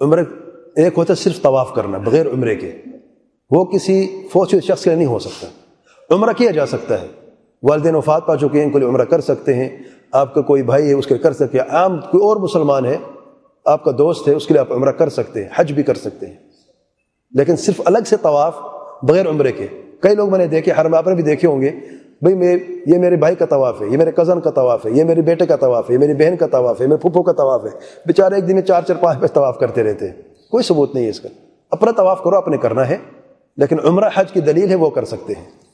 عمر ایک ہوتا ہے صرف طواف کرنا، بغیر عمرے کے۔ وہ کسی فوج شخص کے لیے نہیں ہو سکتا۔ عمرہ کیا جا سکتا ہے؟ والدین وفات پا چکے ہیں، ان کے لیے عمرہ کر سکتے ہیں۔ آپ کا کوئی بھائی ہے، اس کے لیے کر سکتے ہیں۔ عام کوئی اور مسلمان ہے، آپ کا دوست ہے، اس کے لیے آپ عمرہ کر سکتے ہیں، حج بھی کر سکتے ہیں۔ لیکن صرف الگ سے طواف، بغیر عمرے کے۔ کئی لوگ میں نے دیکھے ہر میں آپ نے بھی دیکھے ہوں گے بھائی میں یہ میرے بھائی کا طواف ہے، یہ میرے کزن کا طواف ہے، یہ میرے بیٹے کا طواف ہے، یہ میری بہن کا طواف ہے میرے پھپھو کا طواف ہے۔ بیچارے ایک دن میں چار چار پانچ پانچ طواف کرتے رہتے ہیں۔ کوئی ثبوت نہیں ہے اس کا۔ اپنا طواف کرو، اپنے کرنا ہے، لیکن عمرہ حج کی دلیل ہے وہ کر سکتے ہیں۔